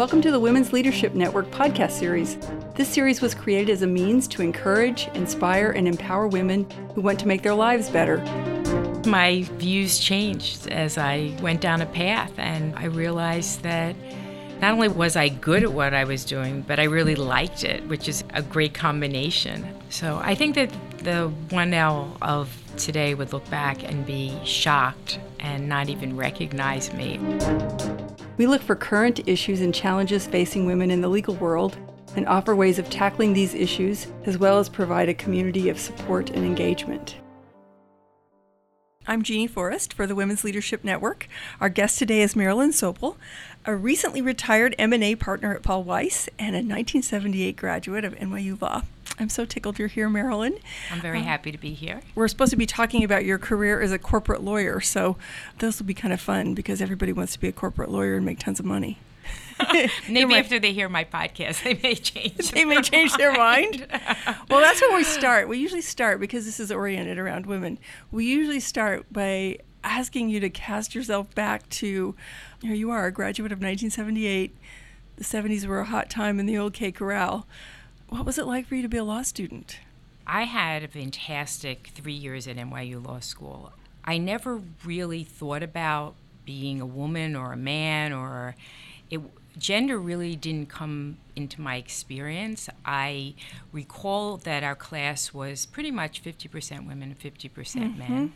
Welcome to the Women's Leadership Network podcast series. This series was created as a means to encourage, inspire, and empower women who want to make their lives better. My views changed as I went down a path, and I realized that not only was I good at what I was doing, but I really liked it, which is a great combination. So I think that the 1L of today would look back and be shocked and not even recognize me. We look for current issues and challenges facing women in the legal world and offer ways of tackling these issues, as well as provide a community of support and engagement. I'm Jeannie Forrest for the Women's Leadership Network. Our guest today is Marilyn Sobel, a recently retired M&A partner at Paul Weiss and a 1978 graduate of NYU Law. I'm so tickled you're here, Marilyn. I'm very uh, happy to be here. We're supposed to be talking about your career as a corporate lawyer, so this will be kind of fun because everybody wants to be a corporate lawyer and make tons of money. Maybe after they hear my podcast, they may change. they may change their mind. well, that's where we start. We usually start because this is oriented around women. We usually start by asking you to cast yourself back to here you are, a graduate of 1978. The 70s were a hot time in the old K Corral. What was it like for you to be a law student? I had a fantastic three years at NYU Law School. I never really thought about being a woman or a man or it, gender really didn't come into my experience. I recall that our class was pretty much 50% women and 50% mm-hmm. men.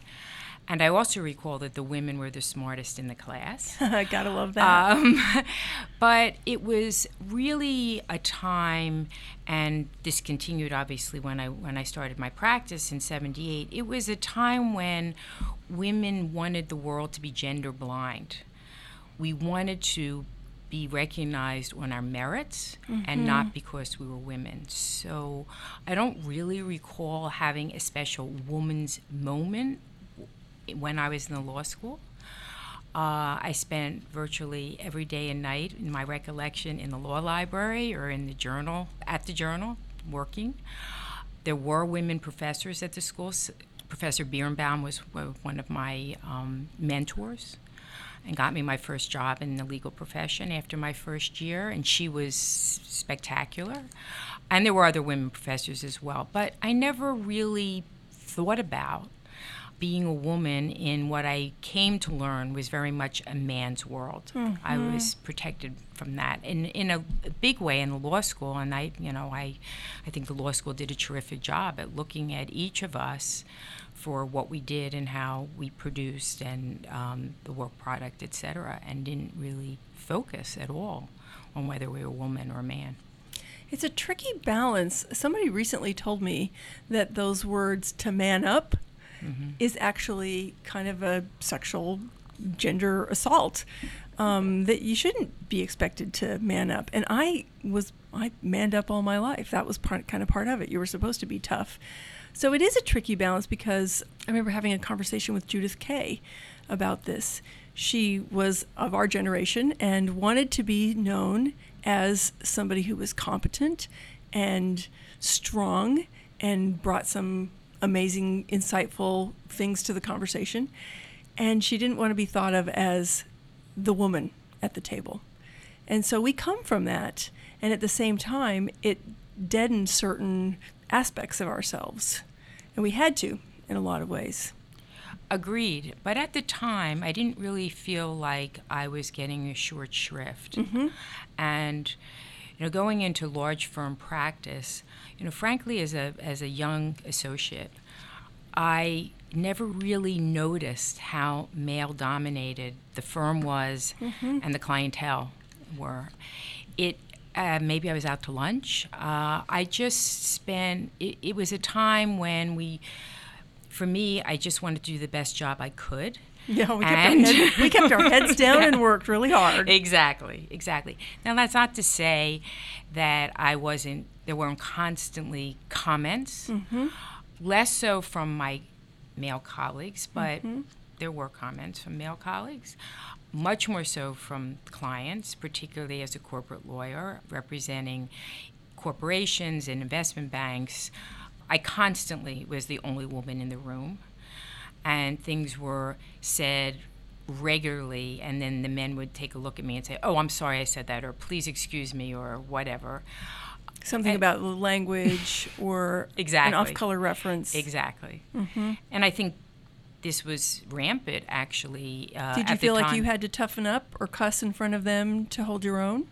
And I also recall that the women were the smartest in the class. I gotta love that. Um, but it was really a time, and this continued obviously when I when I started my practice in '78. It was a time when women wanted the world to be gender blind. We wanted to be recognized on our merits mm-hmm. and not because we were women. So I don't really recall having a special woman's moment when I was in the law school. Uh, I spent virtually every day and night, in my recollection, in the law library or in the journal, at the journal, working. There were women professors at the school. Professor Birnbaum was one of my um, mentors and got me my first job in the legal profession after my first year, and she was spectacular. And there were other women professors as well, but I never really thought about being a woman in what I came to learn was very much a man's world. Mm-hmm. I was protected from that in in a big way in the law school, and I, you know, I, I think the law school did a terrific job at looking at each of us for what we did and how we produced and um, the work product, et cetera, and didn't really focus at all on whether we were a woman or a man. It's a tricky balance. Somebody recently told me that those words to man up mm-hmm. is actually kind of a sexual gender assault. Um, that you shouldn't be expected to man up. And I was I manned up all my life. That was part, kind of part of it. You were supposed to be tough. So it is a tricky balance because I remember having a conversation with Judith Kaye about this. She was of our generation and wanted to be known as somebody who was competent and strong and brought some amazing, insightful things to the conversation. And she didn't want to be thought of as the woman at the table. And so we come from that. And at the same time, it deadened certain aspects of ourselves. And we had to in a lot of ways. Agreed. But at the time, I didn't really feel like I was getting a short shrift. Mm-hmm. And, you know, going into large firm practice, you know, frankly, as a as a young associate, I never really noticed how male dominated the firm was mm-hmm. and the clientele were. It uh, maybe I was out to lunch. Uh, I just spent. It, it was a time when we, for me, I just wanted to do the best job I could. Yeah, we kept, our, head, we kept our heads down yeah. and worked really hard. Exactly, exactly. Now that's not to say that I wasn't there weren't constantly comments, mm-hmm. less so from my male colleagues, but mm-hmm. there were comments from male colleagues. Much more so from clients, particularly as a corporate lawyer representing corporations and investment banks. I constantly was the only woman in the room, and things were said regularly and then the men would take a look at me and say oh i'm sorry i said that or please excuse me or whatever Something And- about the language or an Exactly. off-color reference. exactly Mm-hmm. and i think this was rampant actually uh, Did you feel like you had to toughen up or cuss in front of them to hold your own?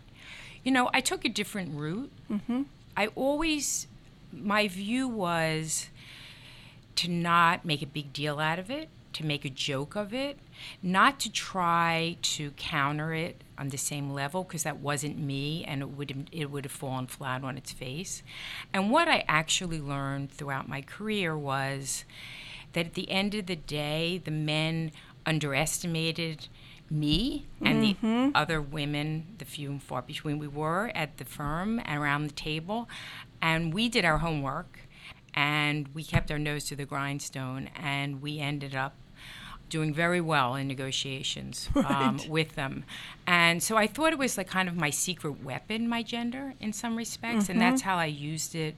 You know, I took a different route. Mm-hmm. I always, my view was to not make a big deal out of it, to make a joke of it, not to try to counter it on the same level because that wasn't me and it would have, it would have fallen flat on its face. And what I actually learned throughout my career was that at the end of the day, the men underestimated me and the mm-hmm. other women, the few and far between we were at the firm and around the table. And we did our homework and we kept our nose to the grindstone and we ended up doing very well in negotiations um, with them. And so I thought it was like kind of my secret weapon, my gender, in some respects. And that's how I used it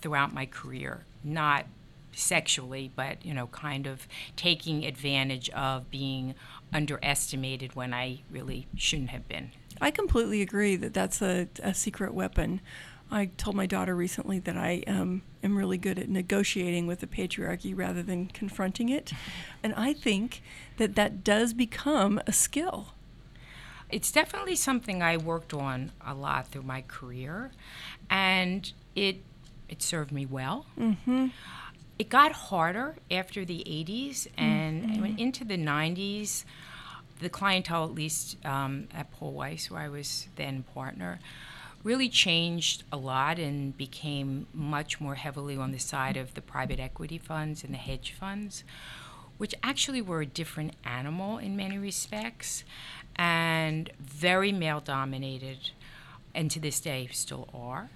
throughout my career. Not sexually, but, you know, kind of taking advantage of being underestimated when I really shouldn't have been. I completely agree that that's a, a secret weapon. I told my daughter recently that I um, am really good at negotiating with the patriarchy rather than confronting it. And I think that that does become a skill. it's definitely something I worked on a lot through my career, and it it served me well. Mm-hmm. It got harder after the 80s and went into the 90s. The clientele, at least um, at Paul Weiss, where I was then partner, really changed a lot and became much more heavily on the side of the private equity funds and the hedge funds, which actually were a different animal in many respects and very male dominated, and to this day still are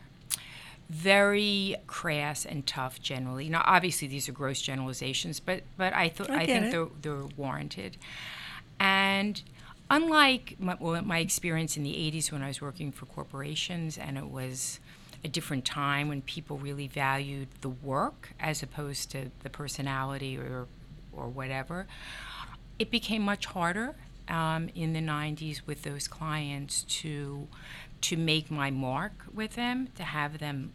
very crass and tough generally. Now, obviously, these are gross generalizations, but but I thought I I, think they're they're warranted. And unlike my, well, my experience in the '80s when I was working for corporations, and it was a different time when people really valued the work as opposed to the personality or or whatever. It became much harder um, in the '90s with those clients to to make my mark with them, to have them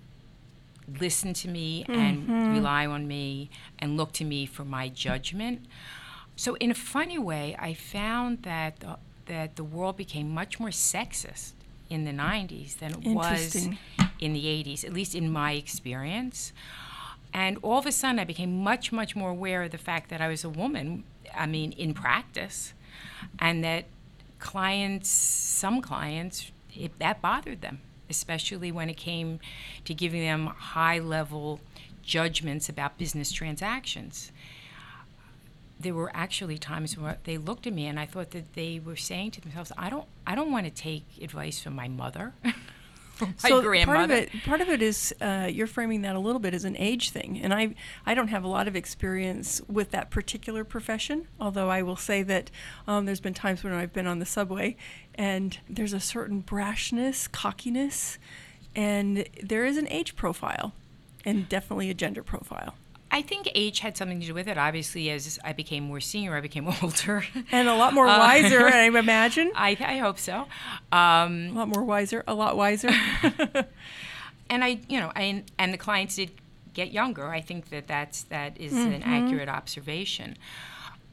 listen to me and rely on me and look to me for my judgment. So in a funny way, I found that the, that the world became much more sexist in the 90s than it was in the 80s, at least in my experience. And all of a sudden, I became much, much more aware of the fact that I was a woman, I mean, in practice, and that clients, some clients, it, that bothered them, especially when it came to giving them high level judgments about business transactions. There were actually times when they looked at me and I thought that they were saying to themselves, I don't I don't want to take advice from my mother. my so grandmother. part of it part of it is uh, you're framing that a little bit as an age thing and i i don't have a lot of experience with that particular profession although i will say that um, there's been times when i've been on the subway and there's a certain brashness cockiness and there is an age profile and definitely a gender profile I think age had something to do with it. Obviously, as I became more senior, I became older. and a lot more Uh, wiser i imagine I, I hope so. Um, a lot more wiser a lot wiser and I, you know, I, and the clients did get younger. I think that that's that is an accurate observation.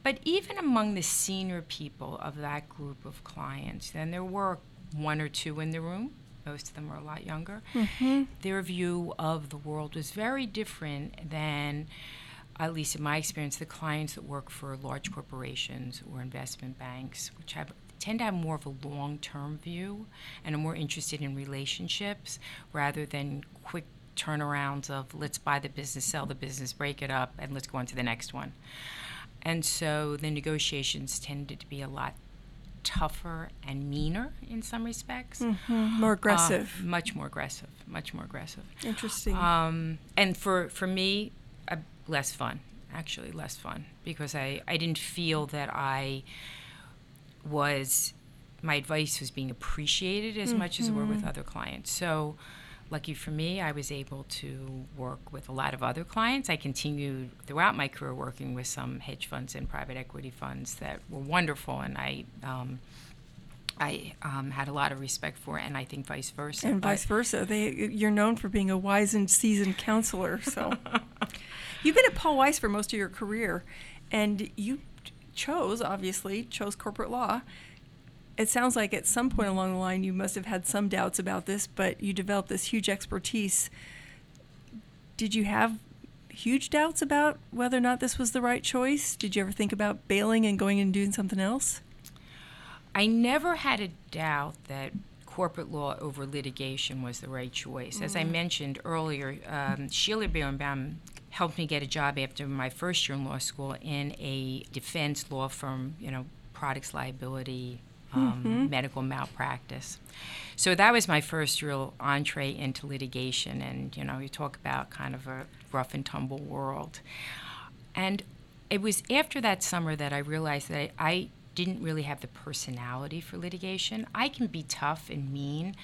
But even among the senior people of that group of clients, then there were one or two in the room. Most of them were a lot younger. Mm-hmm. Their view of the world was very different than, at least in my experience, the clients that work for large corporations or investment banks, which have tend to have more of a long-term view and are more interested in relationships rather than quick turnarounds of let's buy the business, sell the business, break it up, and let's go on to the next one. And so the negotiations tended to be a lot tougher and meaner in some respects. more Uh, aggressive much more aggressive. Much more aggressive. interesting Um, and for, for me, uh, less fun, actually, less fun, because I, I didn't feel that I was, my advice was being appreciated as much as it were with other clients. So lucky for me, I was able to work with a lot of other clients. I continued throughout my career working with some hedge funds and private equity funds that were wonderful, and I. Um, I um, had a lot of respect for, and I think vice versa. And vice versa. They, you're known for being a wise and seasoned counselor. So, you've been at Paul Weiss for most of your career, and you chose, obviously, chose corporate law. It sounds like at some point along the line you must have had some doubts about this, but you developed this huge expertise. Did you have huge doubts about whether or not this was the right choice? Did you ever think about bailing and going and doing something else? I never had a doubt that corporate law over litigation was the right choice. Mm. As I mentioned earlier, um, Sheila Birnbaum helped me get a job after my first year in law school in a defense law firm, you know, products liability, um, mm-hmm. medical malpractice. So that was my first real entree into litigation. And, you know, you talk about kind of a rough and tumble world. And it was after that summer that I realized that I, I didn't really have the personality for litigation. I can be tough and mean,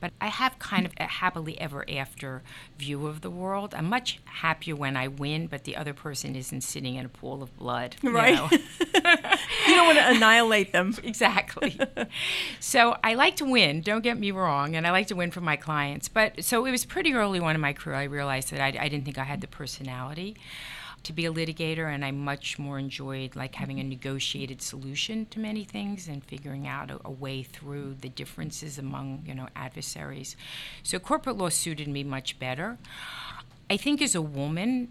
but I have kind of a happily ever after view of the world. I'm much happier when I win, but the other person isn't sitting in a pool of blood. Right. You, know? you don't want to annihilate them. exactly. So I like to win, don't get me wrong, and I like to win for my clients. But so it was pretty early on in my career, I realized that I, I didn't think I had the personality to be a litigator, and I much more enjoyed like having a mm-hmm. negotiated solution to many things and figuring out a, a, way through the differences among you know adversaries. So corporate law suited me much better. I think as a woman,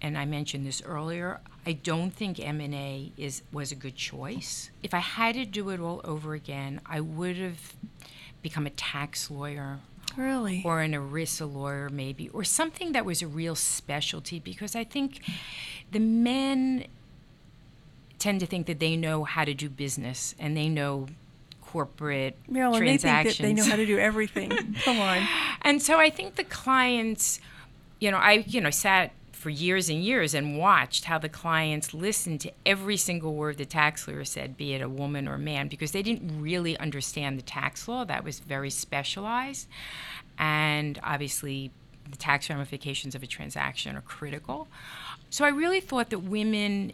and I mentioned this earlier, I don't think M&A is was a good choice. If I had to do it all over again, I would have become a tax lawyer Really? Or an ERISA lawyer, maybe, or something that was a real specialty because I think the men tend to think that they know how to do business and they know corporate Marilyn, transactions. They think that they know how to do everything. Come on. And so I think the clients, you know, I, you know, sat for years and years and watched how the clients listened to every single word the tax lawyer said, be it a woman or a man, because they didn't really understand the tax law. That was very specialized. And obviously, the tax ramifications of a transaction are critical. So I really thought that women,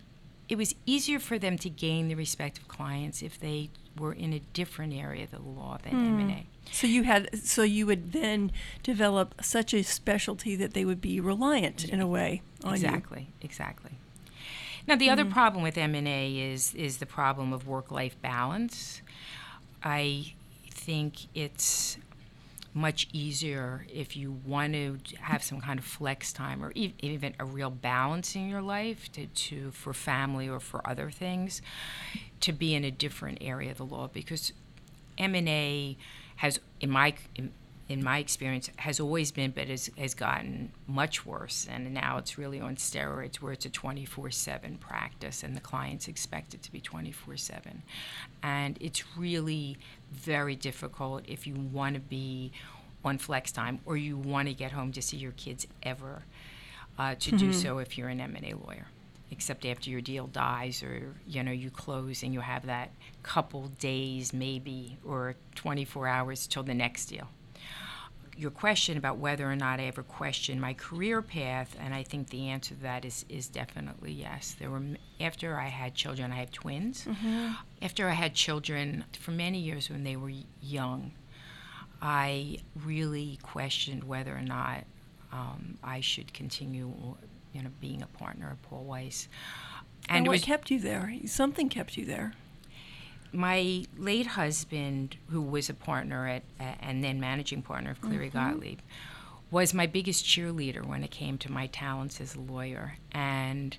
it was easier for them to gain the respect of clients if they were in a different area of the law than mm. M&A. So you had so you would then develop such a specialty that they would be reliant in a way on exactly, you. Exactly. Now the mm other problem with M&A is is the problem of work-life balance. I think it's much easier if you want to have some kind of flex time or e- even a real balance in your life to, to for family or for other things to be in a different area of the law because M&A has, in my in, in my experience, has always been, but has, has gotten much worse. And now it's really on steroids where it's a 24 7 practice and the clients expect it to be 24 7. And it's really very difficult if you want to be on flex time or you want to get home to see your kids ever uh, to mm-hmm. do so if you're an M&A lawyer except after your deal dies or you know you close and you have that couple days maybe or 24 hours till the next deal your question about whether or not I ever questioned my career path, and I think the answer to that is is definitely yes. There were after I had children, I had twins. Mm-hmm. After I had children, for many years when they were young, I really questioned whether or not um, I should continue you know, being a partner of Paul Weiss. And, and what was, kept you there? Something kept you there. My late husband, who was a partner at uh, and then managing partner of Cleary mm-hmm. Gottlieb, was my biggest cheerleader when it came to my talents as a lawyer. And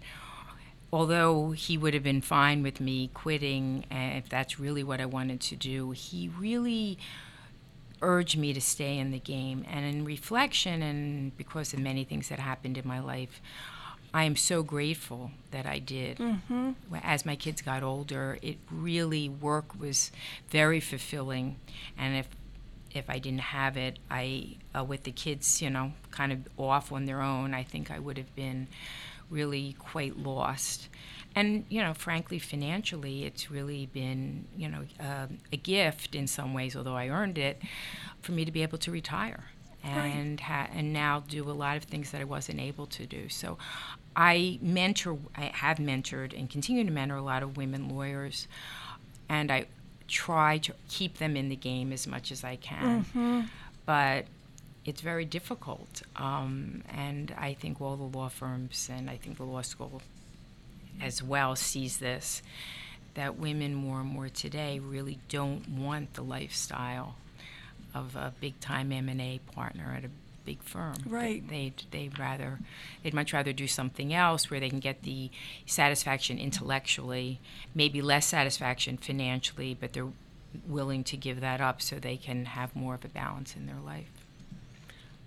although he would have been fine with me quitting, uh, if that's really what I wanted to do, he really urged me to stay in the game. And in reflection, and because of many things that happened in my life, I am so grateful that I did. Mm-hmm. As my kids got older, it really work was very fulfilling, and if if I didn't have it, I uh, with the kids, you know, kind of off on their own, I think I would have been really quite lost. And, you know, frankly, financially, it's really been, you know, uh, a gift in some ways, although I earned it, for me to be able to retire. and ha- and now do a lot of things that I wasn't able to do. So I mentor, I have mentored and continue to mentor a lot of women lawyers, and I try to keep them in the game as much as I can. But it's very difficult, um, and I think all the law firms and I think the law school as well sees this that women more and more today really don't want the lifestyle of a big time M&A partner at a big firm. Right. They they'd rather they'd much rather do something else where they can get the satisfaction intellectually, maybe less satisfaction financially, but they're willing to give that up so they can have more of a balance in their life.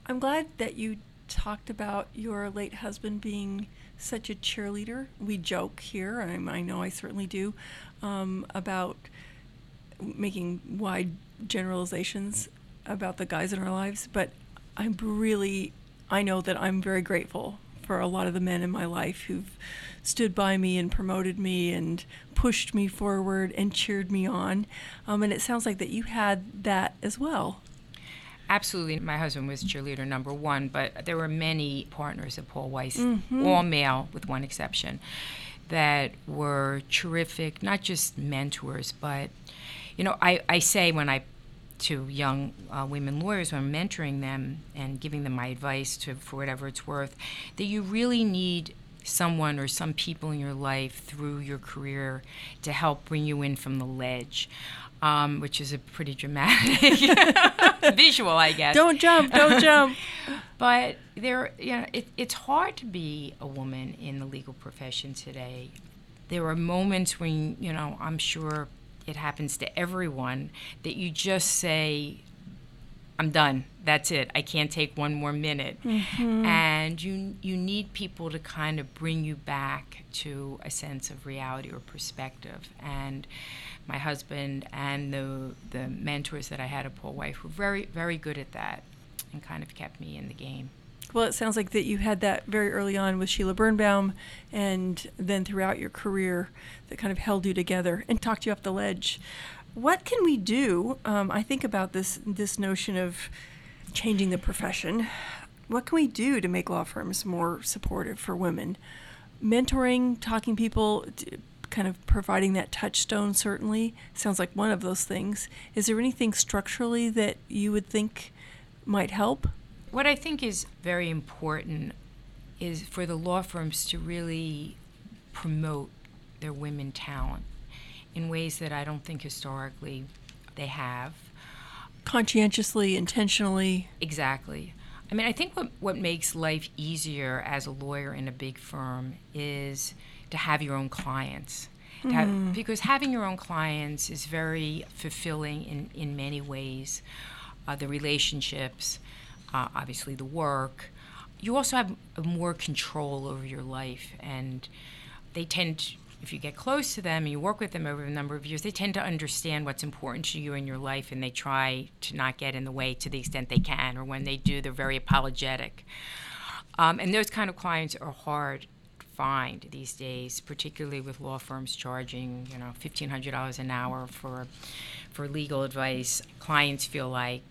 I'm glad that you talked about your late husband being such a cheerleader. We joke here, I know I certainly do, um, about making wide generalizations about the guys in our lives. But I'm really, I know that I'm very grateful for a lot of the men in my life who've stood by me and promoted me and pushed me forward and cheered me on. Um, and it sounds like that you had that as well. Absolutely. My husband was cheerleader number one, but there were many partners at Paul Weiss, all male with one exception, that were terrific, not just mentors, but, you know, I, I say when I, to young uh, women lawyers, when I'm mentoring them and giving them my advice to, for whatever it's worth, that you really need someone or some people in your life through your career to help bring you in from the ledge. Um, which is a pretty dramatic visual, I guess. Don't jump, don't jump. But there, you know, it, it's hard to be a woman in the legal profession today. There are moments when, you know, I'm sure it happens to everyone that you just say, I'm done. That's it. I can't take one more minute. And you you need people to kind of bring you back to a sense of reality or perspective. And my husband and the the mentors that I had at Paul Weiss were very very good at that, and kind of kept me in the game. Well, it sounds like that you had that very early on with Sheila Birnbaum, and then throughout your career that kind of held you together and talked you off the ledge. What can we do? Um, I think about this this notion of changing the profession. What can we do to make law firms more supportive for women? Mentoring, talking people, kind of providing that touchstone certainly sounds like one of those things. Is there anything structurally that you would think might help? What I think is very important is for the law firms to really promote their women talent in ways that I don't think historically they have. Conscientiously, intentionally. Exactly. I mean, I think what, what makes life easier as a lawyer in a big firm is to have your own clients. To have, because having your own clients is very fulfilling in, in many ways. Uh, the relationships, uh, obviously the work. You also have more control over your life, and they tend, if you get close to them and you work with them over a number of years, they tend to understand what's important to you in your life, and they try to not get in the way to the extent they can, or when they do, they're very apologetic. Um, and those kind of clients are hard to find these days, particularly with law firms charging, you know, fifteen hundred dollars an hour for for legal advice. Clients feel like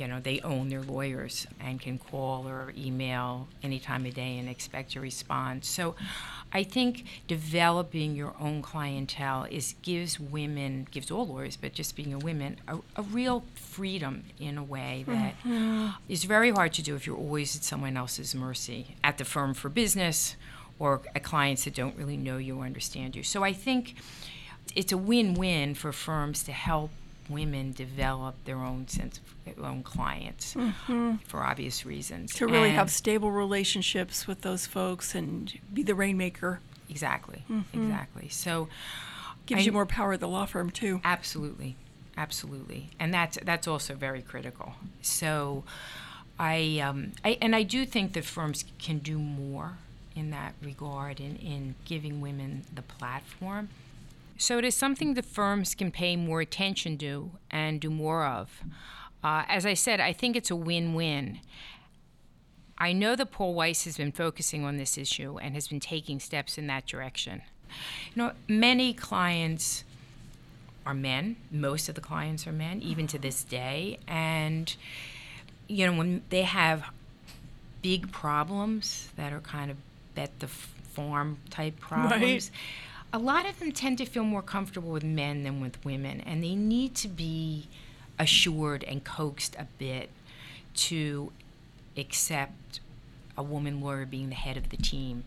you know they own their lawyers and can call or email any time of day and expect a response. So, I think developing your own clientele is gives women, gives all lawyers, but just being a woman, a, a real freedom in a way that mm-hmm. is very hard to do if you're always at someone else's mercy at the firm for business or at clients that don't really know you or understand you. So I think it's a win-win for firms to help women develop their own sense of their own clients for obvious reasons. To really And- have stable relationships with those folks and be the rainmaker exactly, exactly. So gives I- you more power at the law firm too. Absolutely, absolutely, and that's that's also very critical. So, I, um, I and I do think that firms can do more in that regard in in giving women the platform. So it is something the firms can pay more attention to and do more of. Uh, as I said, I think it's a win-win. I know that Paul Weiss has been focusing on this issue and has been taking steps in that direction. You know, many clients are men. Most of the clients are men, even to this day. And, you know, when they have big problems that are kind of bet the farm type problems. Right. A lot of them tend to feel more comfortable with men than with women, and they need to be assured and coaxed a bit to accept a woman lawyer being the head of the team.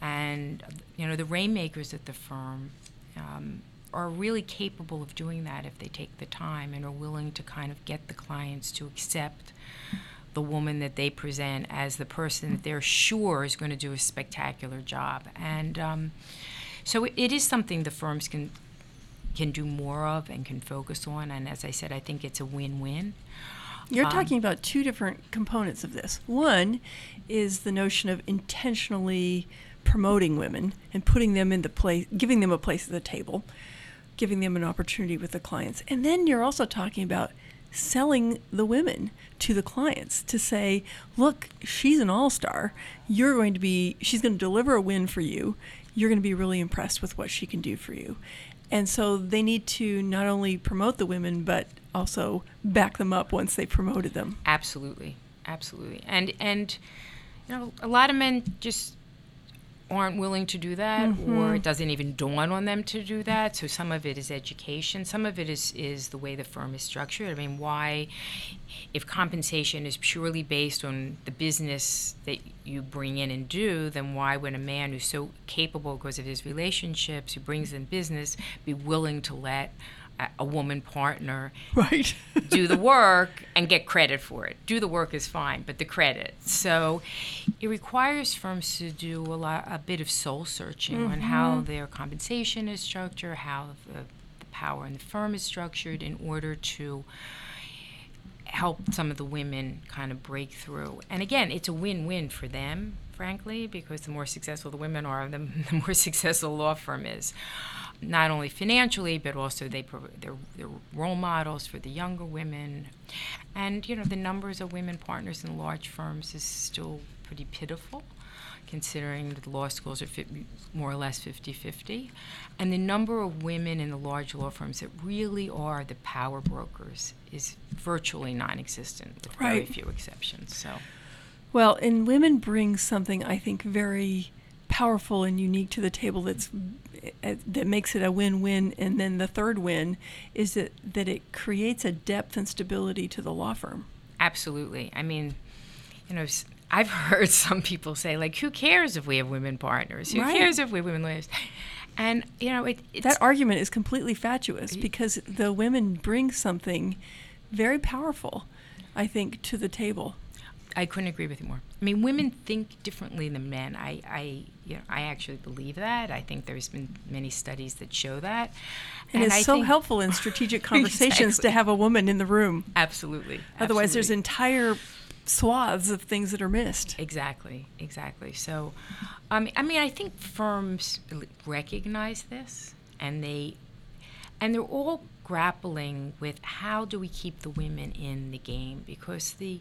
And, you know, the rainmakers at the firm um, are really capable of doing that if they take the time and are willing to kind of get the clients to accept the woman that they present as the person that they're sure is going to do a spectacular job. And um, so it is something the firms can can do more of and can focus on. And as I said, I think it's a win-win. You're um, talking about two different components of this. One is the notion of intentionally promoting women and putting them in the place, giving them a place at the table, giving them an opportunity with the clients. And then you're also talking about selling the women to the clients to say, look, she's an all star. You're going to be, she's going to deliver a win for you. You're going to be really impressed with what she can do for you. And so they need to not only promote the women, but also back them up once they promoted them. Absolutely. Absolutely. And, and, you know, a lot of men just aren't willing to do that mm-hmm. or it doesn't even dawn on them to do that. So some of it is education. Some of it is is the way the firm is structured. I mean why if compensation is purely based on the business that you bring in and do then why would a man who's so capable because of his relationships who brings in business be willing to let a woman partner right. do the work and get credit for it. Do the work is fine but the credit. So it requires firms to do a lot a bit of soul searching mm-hmm. on how their compensation is structured how the, the power in the firm is structured in order to help some of the women kind of break through. And again it's a win-win for them frankly because the more successful the women are the, the more successful the law firm is not only financially, but also they they're, they're role models for the younger women. And, you know, the numbers of women partners in large firms is still pretty pitiful, considering that the law schools are more or less 50 50. And the number of women in the large law firms that really are the power brokers is virtually non existent, with right. very few exceptions. So. Well, and women bring something I think very powerful and unique to the table that's uh, that makes it a win-win. And then the third win is that that it creates a depth and stability to the law firm. Absolutely. I mean you know i've heard some people say like who cares if we have women partners? Who right. cares if we have women lawyers? And you know it, that argument is completely fatuous because the women bring something very powerful i think to the table. I couldn't agree with you more. I mean, women think differently than men. I, I, you know, I actually believe that. I think there's been many studies that show that. And, and it's I so helpful in strategic conversations exactly. to have a woman in the room. Absolutely. Otherwise, there's entire swaths of things that are missed. Exactly, exactly. So, um, I mean, I think firms recognize this, and they, and they're all grappling with how do we keep the women in the game because the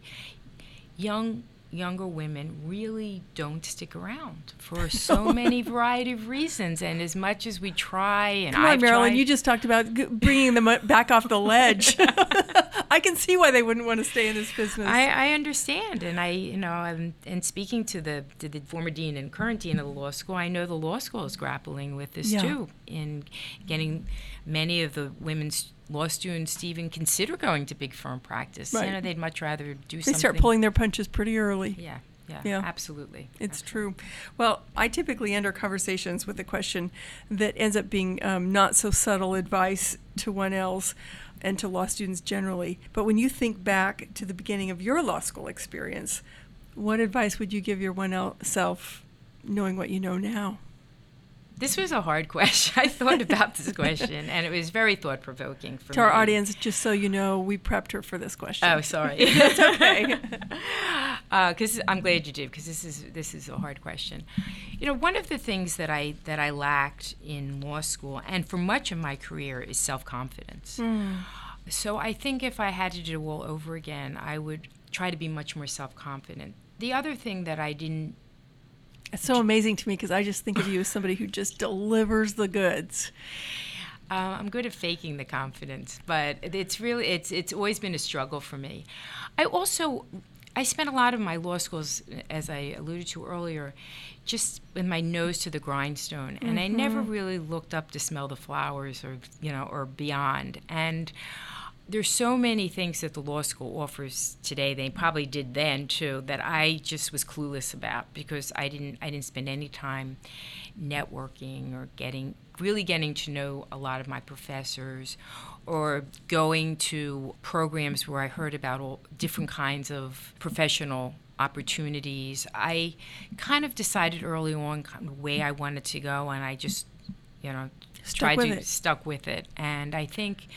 young younger women really don't stick around for so many variety of reasons. And as much as we try, and Come on, Marilyn, you just talked about bringing them back off the ledge. I can see why they wouldn't want to stay in this business. I, I understand, and I, you know, and, and speaking to the to the former dean and current dean of the law school, I know the law school is grappling with this yeah. too in getting many of the women's law students even consider going to big firm practice. Right. You know, they'd much rather do they something. They start pulling their punches pretty early. Yeah. Yeah, yeah, absolutely. It's absolutely. true. Well, I typically end our conversations with a question that ends up being um, not so subtle advice to 1Ls and to law students generally. But when you think back to the beginning of your law school experience, what advice would you give your 1L self knowing what you know now? This was a hard question. I thought about this question, and it was very thought provoking for to me. our audience. Just so you know, we prepped her for this question. Oh, sorry. That's okay. Because uh, I'm glad you did, because this is this is a hard question. You know, one of the things that I that I lacked in law school, and for much of my career, is self confidence. Mm. So I think if I had to do it all over again, I would try to be much more self confident. The other thing that I didn't it's so amazing to me because I just think of you as somebody who just delivers the goods. Uh, I'm good at faking the confidence, but it's really it's it's always been a struggle for me. I also I spent a lot of my law schools, as I alluded to earlier, just with my nose to the grindstone, and mm-hmm. I never really looked up to smell the flowers or you know or beyond. And there's so many things that the law school offers today they probably did then too that I just was clueless about because I didn't I didn't spend any time networking or getting really getting to know a lot of my professors or going to programs where I heard about all different kinds of professional opportunities. I kind of decided early on kind of the way I wanted to go and I just you know stuck tried to it. stuck with it and I think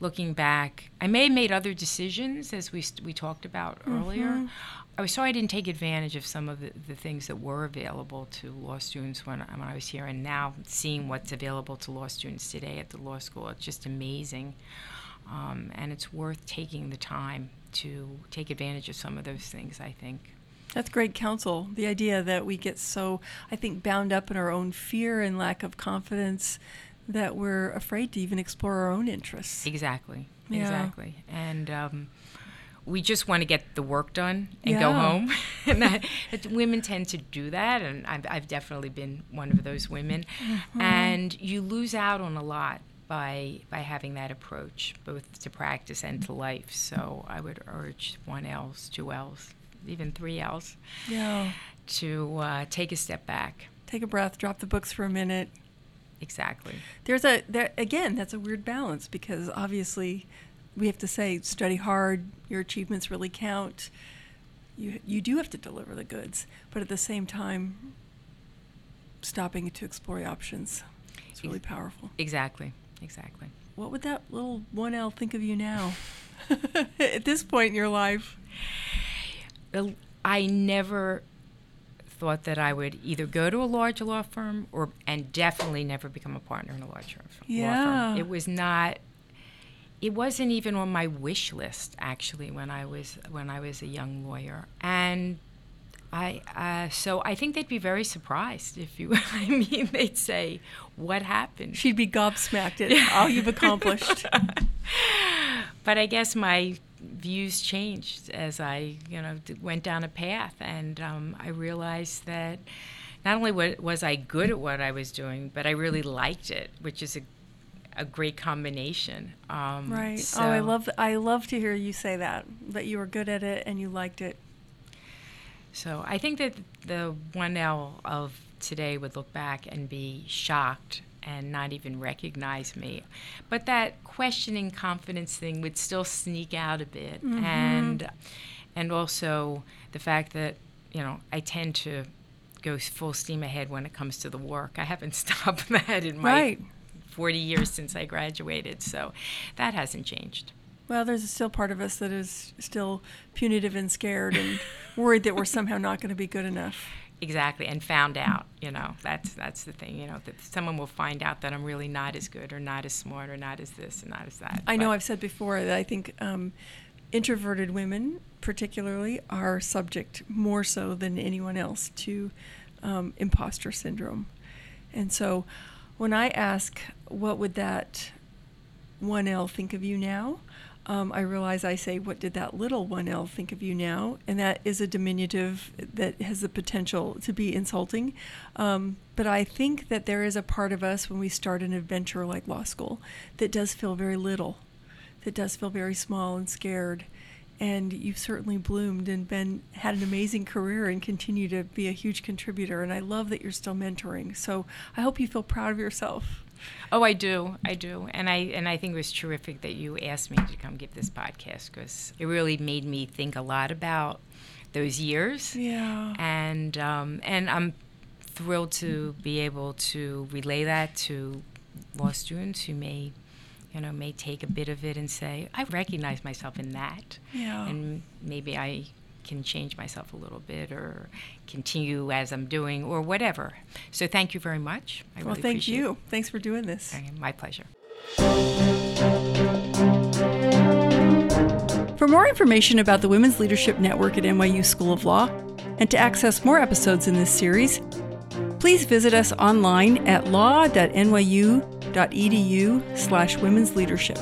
looking back, I may have made other decisions as we, we talked about Mm-hmm. earlier. I was sorry I didn't take advantage of some of the, the things that were available to law students when, when I was here, and now seeing what's available to law students today at the law school, it's just amazing. Um, and it's worth taking the time to take advantage of some of those things, I think. That's great counsel. The idea that we get so, I think, bound up in our own fear and lack of confidence that we're afraid to even explore our own interests. Exactly. Yeah. Exactly. And um, we just want to get the work done and go home. and that, that women tend to do that, and I've, I've definitely been one of those women. Mm-hmm. And you lose out on a lot by by having that approach, both to practice and to life. So I would urge one L's, two L's, even three L's, Yeah. to uh, take a step back. Take a breath, drop the books for a minute. Exactly. There's a there again, that's a weird balance because obviously we have to say study hard, your achievements really count. You you do have to deliver the goods, but at the same time stopping to explore options. It's really powerful. Exactly. Exactly. What would that little 1L think of you now? at this point in your life? I never thought that I would either go to a large law firm or and definitely never become a partner in a large law firm. Yeah. It was not it wasn't even on my wish list actually when I was when I was a young lawyer. And I uh, so I think they'd be very surprised if you I mean they'd say what happened She'd be gobsmacked at all you've accomplished. but I guess my views changed as I, you know, went down a path, and um, I realized that not only was I good at what I was doing, but I really liked it, which is a, a great combination. Um, Right. oh, I so- love I love to hear you say that that you were good at it and you liked it. So I think that the one L of today would look back and be shocked and not even recognize me. But that questioning confidence thing would still sneak out a bit. Mm-hmm. And and also the fact that, you know, I tend to go full steam ahead when it comes to the work. I haven't stopped that in my Right. 40 years since I graduated. So that hasn't changed. Well, there's still part of us that is still punitive and scared and worried that we're somehow not going to be good enough. Exactly, and found out. You know, that's that's the thing. You know, that someone will find out that I'm really not as good, or not as smart, or not as this, and not as that. I know I've said before that I think um, introverted women, particularly, are subject more so than anyone else to um, imposter syndrome. And so when I ask, what would that 1L think of you now? Um, I realize I say, what did that little 1L think of you now? And that is a diminutive that has the potential to be insulting. Um, but I think that there is a part of us when we start an adventure like law school that does feel very little, that does feel very small and scared. And you've certainly bloomed and been had an amazing career and continue to be a huge contributor. And I love that you're still mentoring. So I hope you feel proud of yourself. Oh, I do, I do, and I and I think it was terrific that you asked me to come give this podcast because it really made me think a lot about those years. Yeah. and um, and I'm thrilled to be able to relay that to law students who may, you know, may take a bit of it and say, I recognize myself in that, Yeah. and maybe I can change myself a little bit or continue as I'm doing or whatever. So thank you very much. I well, really thank you. Thanks for doing this. My pleasure. For more information about the Women's Leadership Network at NYU School of Law and to access more episodes in this series, please visit us online at law.nyu.edu edu slash women's leadership.